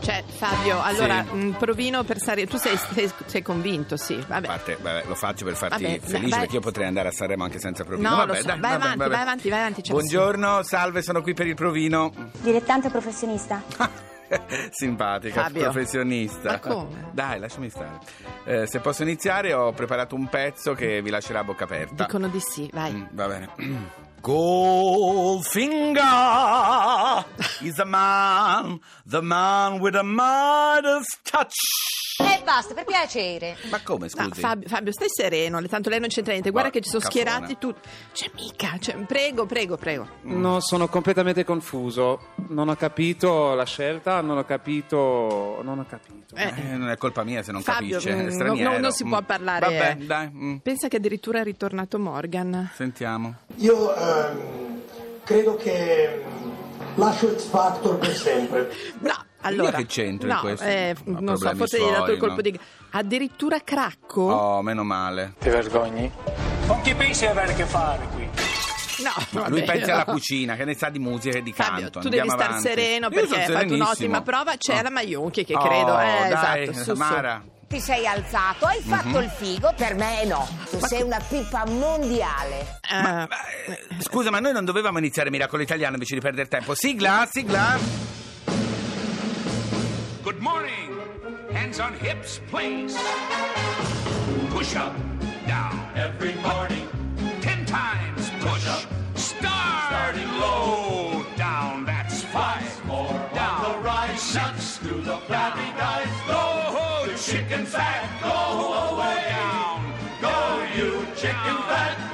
Cioè, Fabio, allora, Sì. un provino per Sanremo. Tu sei, sei- sei convinto, sì. A Vabbè. parte, vabbè, lo faccio per farti Vabbè, felice vai. perché io potrei andare a Sanremo anche senza provino. No, Vabbè, lo so. dai, Vai vabbè, avanti, vabbè. vai avanti, vai avanti, Buongiorno, salve, sono qui per il provino. Dilettante professionista? Simpatica, Fabio. professionista. Ma come? Dai, lasciami stare. Eh, se posso iniziare, ho preparato un pezzo che vi lascerà a bocca aperta. Dicono di sì, vai. Mm, va bene. Goldfinger is a man, the man with a Midas touch. E basta, per piacere. Ma come, No, scusi? Fabio, Fabio, stai sereno, tanto lei non c'entra niente. Guarda Ma, che ci sono cafona. schierati tutti. Cioè, mica, cioè, prego, prego, prego. No, sono completamente confuso. Non ho capito la scelta, non ho capito. Non ho capito. Eh, Eh, non è colpa mia se non Fabio, capisce, mm, è no- straniero. no- non si Mm. può parlare. Vabbè, dai, mm, Pensa che addirittura è ritornato Morgan. sentiamo. Io ehm, credo che lascio X Factor per sempre. No, allora. che c'entro in no, questo? eh, non so, forse gli hai dato il colpo no? di. Addirittura cracco? Oh, meno male. Ti vergogni? Con chi pensi di avere a che fare qui? No, Lui vabbè, pensa alla no. cucina, che ne sa di musica e di Fabio, canto. tu devi Andiamo star avanti. sereno perché hai fatto un'ottima prova. C'è Oh. la Maionchi che Oh, credo. Eh, dai, esatto. Su, su. Ti sei alzato, hai fatto il figo, per me no. Tu sei una pippa mondiale. Eh, Ma, eh, scusa, ma noi non dovevamo iniziare Miracolo Italiano invece di perdere tempo. Sigla, sigla. Good morning. Hands on hips, please. Push up, down. Every morning. Ten times push. Start. Starting low. Down, that's five. More down. the rise. Six. To the flabby guys. Go, chicken fat. Go away. Go, you chicken fat.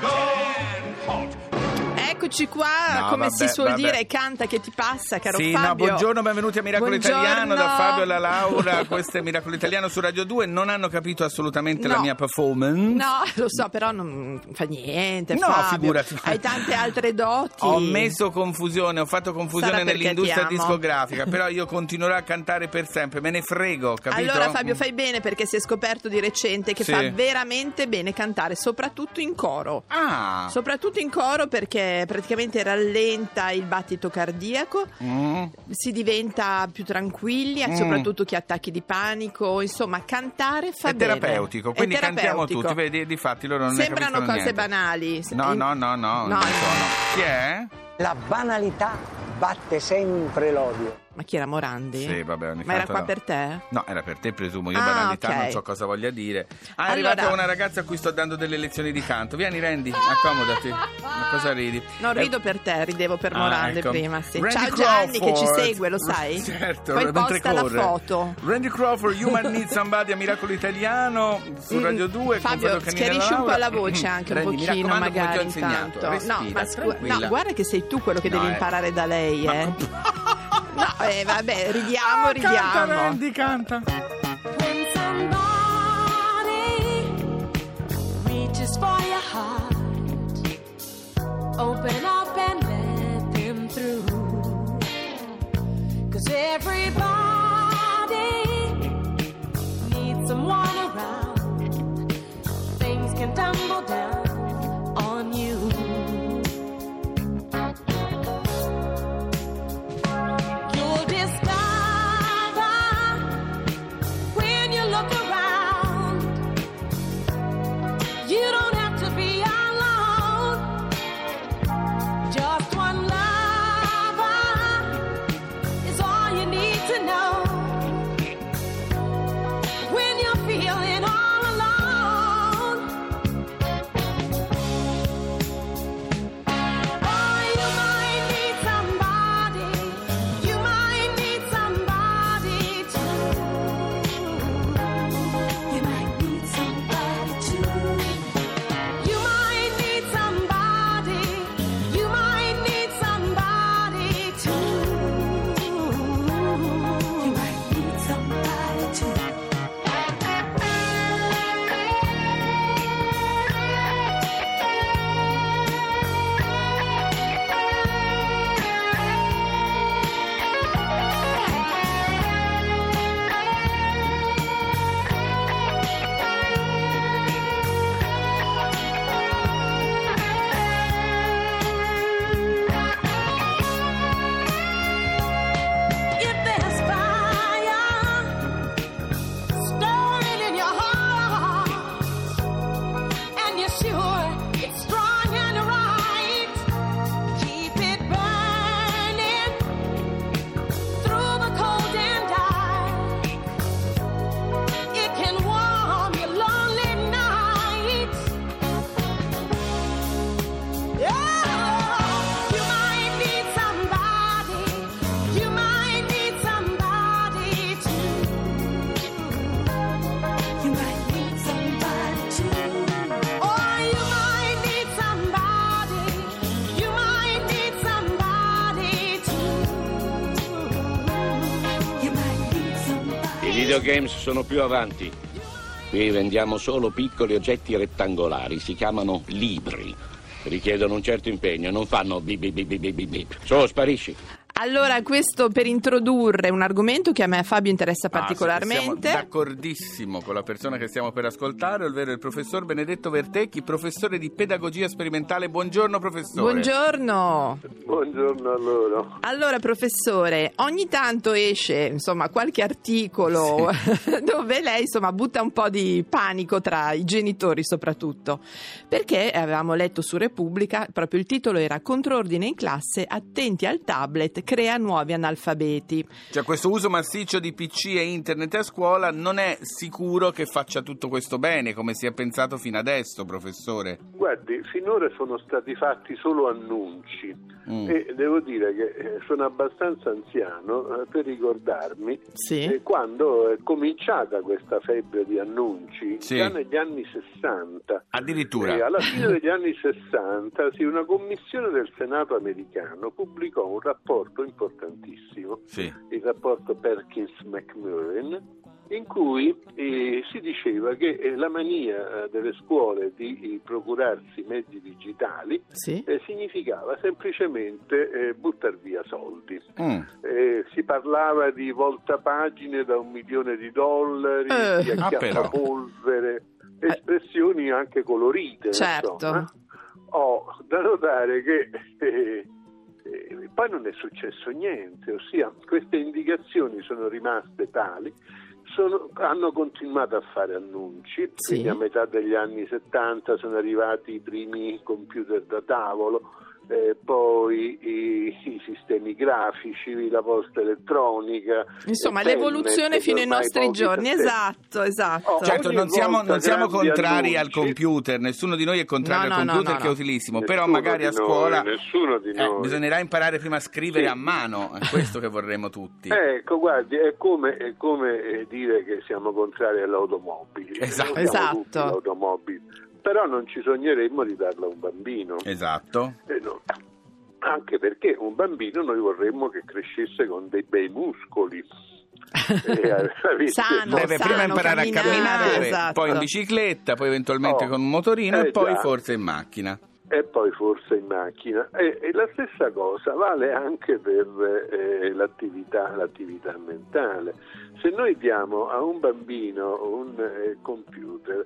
Eccoci qua, No, come vabbè, si suol vabbè. dire, canta che ti passa, caro Sì, no, Fabio. buongiorno, benvenuti a Miracolo Buongiorno. Italiano da Fabio e la Laura. Questo è Miracolo Italiano su Radio 2. Non hanno capito assolutamente la No. mia performance. No, lo so, però non fa niente. No, Fabio. figurati. Hai tante altre doti. Ho messo confusione, ho fatto confusione nell'industria discografica, però io continuerò a cantare per sempre, me ne frego, capito? Allora Fabio fai bene perché si è scoperto di recente che Sì. fa veramente bene cantare, soprattutto in coro. Ah, Soprattutto in coro perché praticamente rallenta il battito cardiaco, mm. si diventa più tranquilli, Mm. soprattutto chi ha attacchi di panico, insomma cantare fa è bene. terapeutico, È quindi cantiamo terapeutico. tutti, vedi, di fatti loro non ne Sembrano capiscono cose niente. banali. No, no, no, no, No, non sono. Chi è? La banalità batte sempre l'odio. Ma chi era Morandi? Sì, vabbè, ogni Ma era qua no. per te? No, era per te, presumo. Io Ah, banalità ok. non so cosa voglia dire. Ah, è Allora- arrivata una ragazza a cui sto dando delle lezioni di canto. Vieni, Randy, accomodati. Ma cosa ridi? Non Eh, rido per te, ridevo per Ah, Morandi ecco. prima. Sì. Randy Ciao Gianni che ci segue, lo sai? Certo, Poi posta la corre. foto. Randy Crawford, Human Need Somebody a Miracolo Italiano su Mm, Radio 2. con Fabio, schiarisci un po' la voce anche un Randy, pochino, raccomando, come ti magari ho insegnato. Respira, no, ma scu- no, guarda che sei tu quello che No, devi eh. imparare da lei, Ma- eh. No, eh, vabbè, ridiamo, Ah, ridiamo. Canta, Randy, canta. When somebody reaches for your heart, open up and let them through. Cause everybody needs someone around. Things can tumble videogames sono più avanti. Qui vendiamo solo piccoli oggetti rettangolari, si chiamano libri. Richiedono un certo impegno, non fanno bip bip bip bip bip. Su, sparisci. Allora, questo per introdurre un argomento che a me e a Fabio interessa Ah, particolarmente. Siamo d'accordissimo con la persona che stiamo per ascoltare, ovvero il professor Benedetto Vertecchi, professore di pedagogia sperimentale. Buongiorno professore. Buongiorno. Buongiorno a loro. Allora, professore, ogni tanto esce, insomma, qualche articolo dove lei, insomma, butta un po' di panico tra i genitori soprattutto, perché avevamo letto su Repubblica, proprio il titolo era Contrordine in classe, attenti al tablet, crea nuovi analfabeti. Cioè questo uso massiccio di PC e internet a scuola non è sicuro che faccia tutto questo bene, come si è pensato fino adesso, professore. Guardi, finora sono stati fatti solo annunci Mm. e devo dire che eh, sono abbastanza anziano eh, per ricordarmi Sì. eh, quando è cominciata questa febbre di annunci, Sì. già negli anni 60. Addirittura. E alla fine degli anni 60 sì, una commissione del Senato americano pubblicò un rapporto importantissimo, Sì. il rapporto Perkins-McMurrin, in cui eh, si diceva che eh, la mania eh, delle scuole di eh, procurarsi mezzi digitali Sì. eh, significava semplicemente eh, buttare via soldi. Mm. Eh, si parlava di voltapagine da un milione di dollari, Eh. di Ah, acchiappapolvere, espressioni anche colorite. Certo. insomma. Ho da notare che eh, eh, poi non è successo niente, ossia queste indicazioni sono rimaste tali, sono- hanno continuato a fare annunci, Sì. quindi a metà degli anni 70 sono arrivati i primi computer da tavolo, eh, poi i, i sistemi grafici, la posta elettronica. Insomma, le l'evoluzione fino ai nostri giorni, sistemi. esatto, esatto. Oh, Certo, non siamo, non siamo contrari al annunci. computer, nessuno di noi è contrario No, al no, computer no, no, che è utilissimo, Nessuno però magari a noi, scuola nessuno di eh, noi. bisognerà imparare prima a scrivere Sì. a mano, è questo che vorremmo tutti. Ecco, guardi, è come, è come, eh, dire che siamo contrari alle automobili. Esatto. Esatto. tutti le automobili. Però non ci sogneremmo di darla a un bambino. Esatto. Eh, no. Anche perché un bambino noi vorremmo che crescesse con dei bei muscoli. Eh, Sano, Deve sano, prima imparare a camminare, camminare, esatto. poi in bicicletta, poi eventualmente Oh, con un motorino eh e poi già. forse in macchina. e poi forse in macchina. E, e la stessa cosa vale anche per eh, l'attività, l'attività mentale. Se noi diamo a un bambino un eh, computer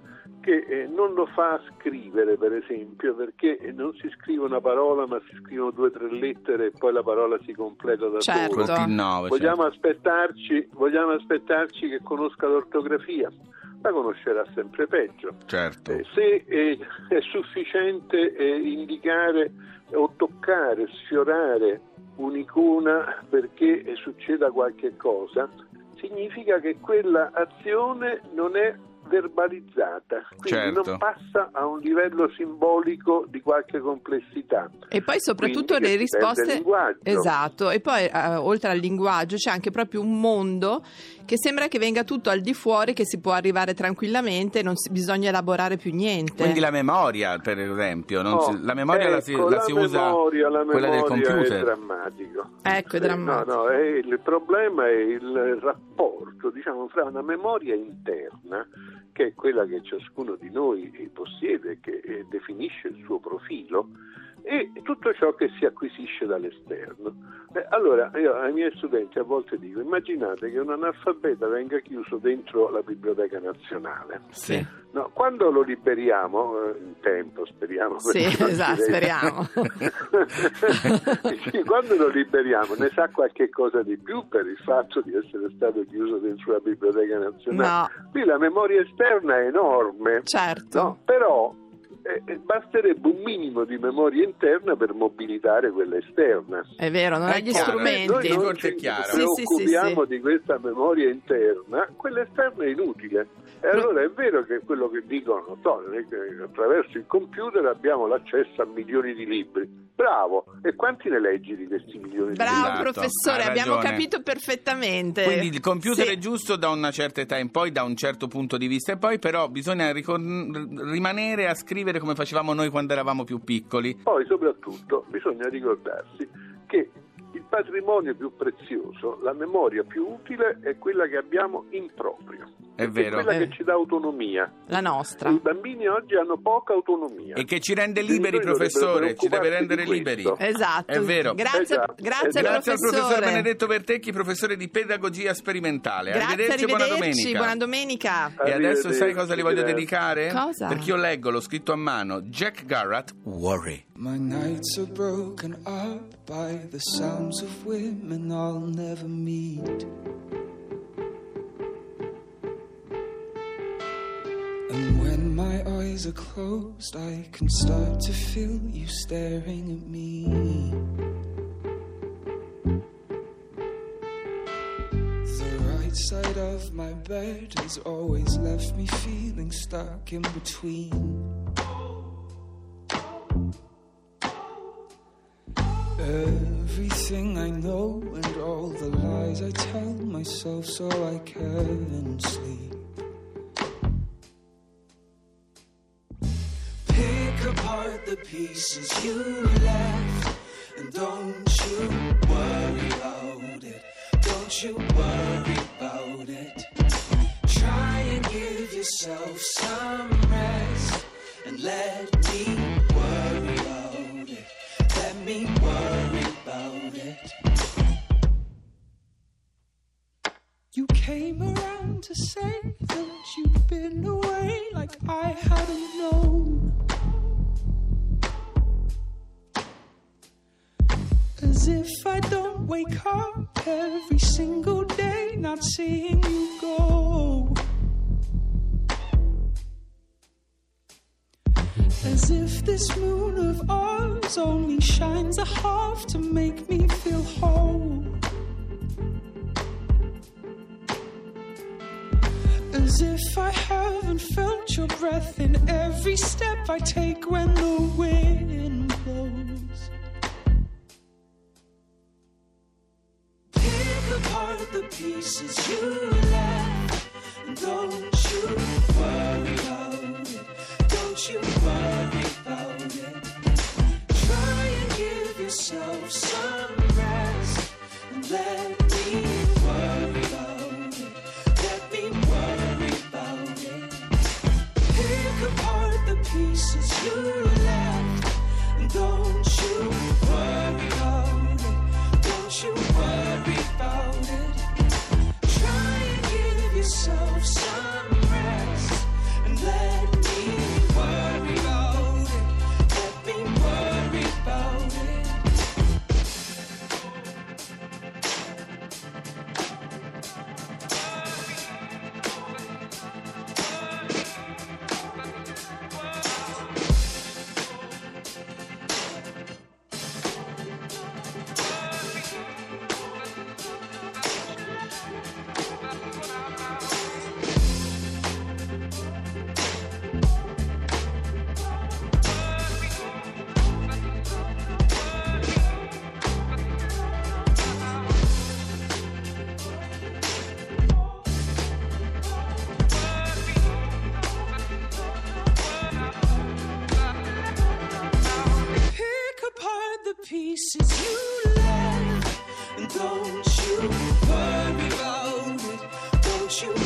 che eh, non lo fa scrivere, per esempio, perché non si scrive una parola ma si scrivono due o tre lettere e poi la parola si completa da Certo. sola. T9, Vogliamo certo. aspettarci, vogliamo aspettarci che conosca l'ortografia? La conoscerà sempre peggio. certo. Eh, se eh, è sufficiente eh, indicare o toccare, sfiorare un'icona perché eh, succeda qualche cosa, significa che quella azione non è verbalizzata, quindi Certo. non passa a un livello simbolico di qualche complessità. E poi soprattutto Quindi le si risposte. Esatto, e poi eh, oltre al linguaggio c'è anche proprio un mondo che sembra che venga tutto al di fuori, che si può arrivare tranquillamente, non si- bisogna elaborare più niente. Quindi la memoria, per esempio, non Oh, si- la memoria la si, ecco, la si usa memoria, la quella del memoria È computer. drammatico. Ecco, è drammatico. No, no, è- il problema è il rapporto diciamo, fra una memoria interna, che è quella che ciascuno di noi possiede, che eh, definisce il suo profilo, e tutto ciò che si acquisisce dall'esterno. Eh, allora, io ai miei studenti a volte dico, immaginate che un analfabeta venga chiuso dentro la Biblioteca Nazionale. Sì. No, quando lo liberiamo, eh, in tempo speriamo. Sì, esatto, speriamo. Sì, quando lo liberiamo ne sa qualche cosa di più per il fatto di essere stato chiuso dentro la Biblioteca Nazionale. No. Qui la memoria esterna è enorme, Certo. no? però eh, eh, basterebbe un minimo di memoria interna per mobilitare quella esterna. È vero, non È gli chiaro, Noi strumenti. non Forse ci è chiaro. Sì, sì, sì, preoccupiamo sì. di questa memoria interna, quella esterna è inutile. E allora è vero che quello che dicono, non che attraverso il computer abbiamo l'accesso a milioni di libri. Bravo, e quanti ne leggi di questi milioni Bravo di libri? Esatto, professore, abbiamo capito perfettamente. Quindi il computer Sì. è giusto da una certa età in poi, da un certo punto di vista, e poi però bisogna ricon- rimanere a scrivere come facevamo noi quando eravamo più piccoli. Poi soprattutto bisogna ricordarsi che il patrimonio più prezioso, la memoria più utile è quella che abbiamo in proprio. È vero. È quella Eh. che ci dà autonomia. La nostra. I bambini oggi hanno poca autonomia. E che ci rende liberi, professore, ci deve rendere liberi. Esatto. È vero. Grazie, Esatto. grazie, Grazie al professor professore. Benedetto Vertecchi, professore di pedagogia sperimentale. Grazie, arrivederci, buona arrivederci, domenica. buona domenica. E adesso sai cosa gli voglio dedicare? Cosa? Perché io leggo, l'ho scritto a mano, Jack Garrett, Worry. My nights are broken up by the sounds of women I'll never meet. Eyes are closed, I can start to feel you staring at me. The right side of my bed has always left me feeling stuck in between. Everything I know and all the lies I tell myself so I can sleep. The pieces you left and don't you worry about it. Don't you worry about it. Try and give yourself some rest and let me worry about it. Let me worry about it. You came around to say that you'd been away like I hadn't known. If I don't wake up every single day not seeing you go. As if this moon of ours only shines a half to make me feel whole. As if I haven't felt your breath in every step I take when the wind pieces you left. Don't you worry it. Don't you worry wish you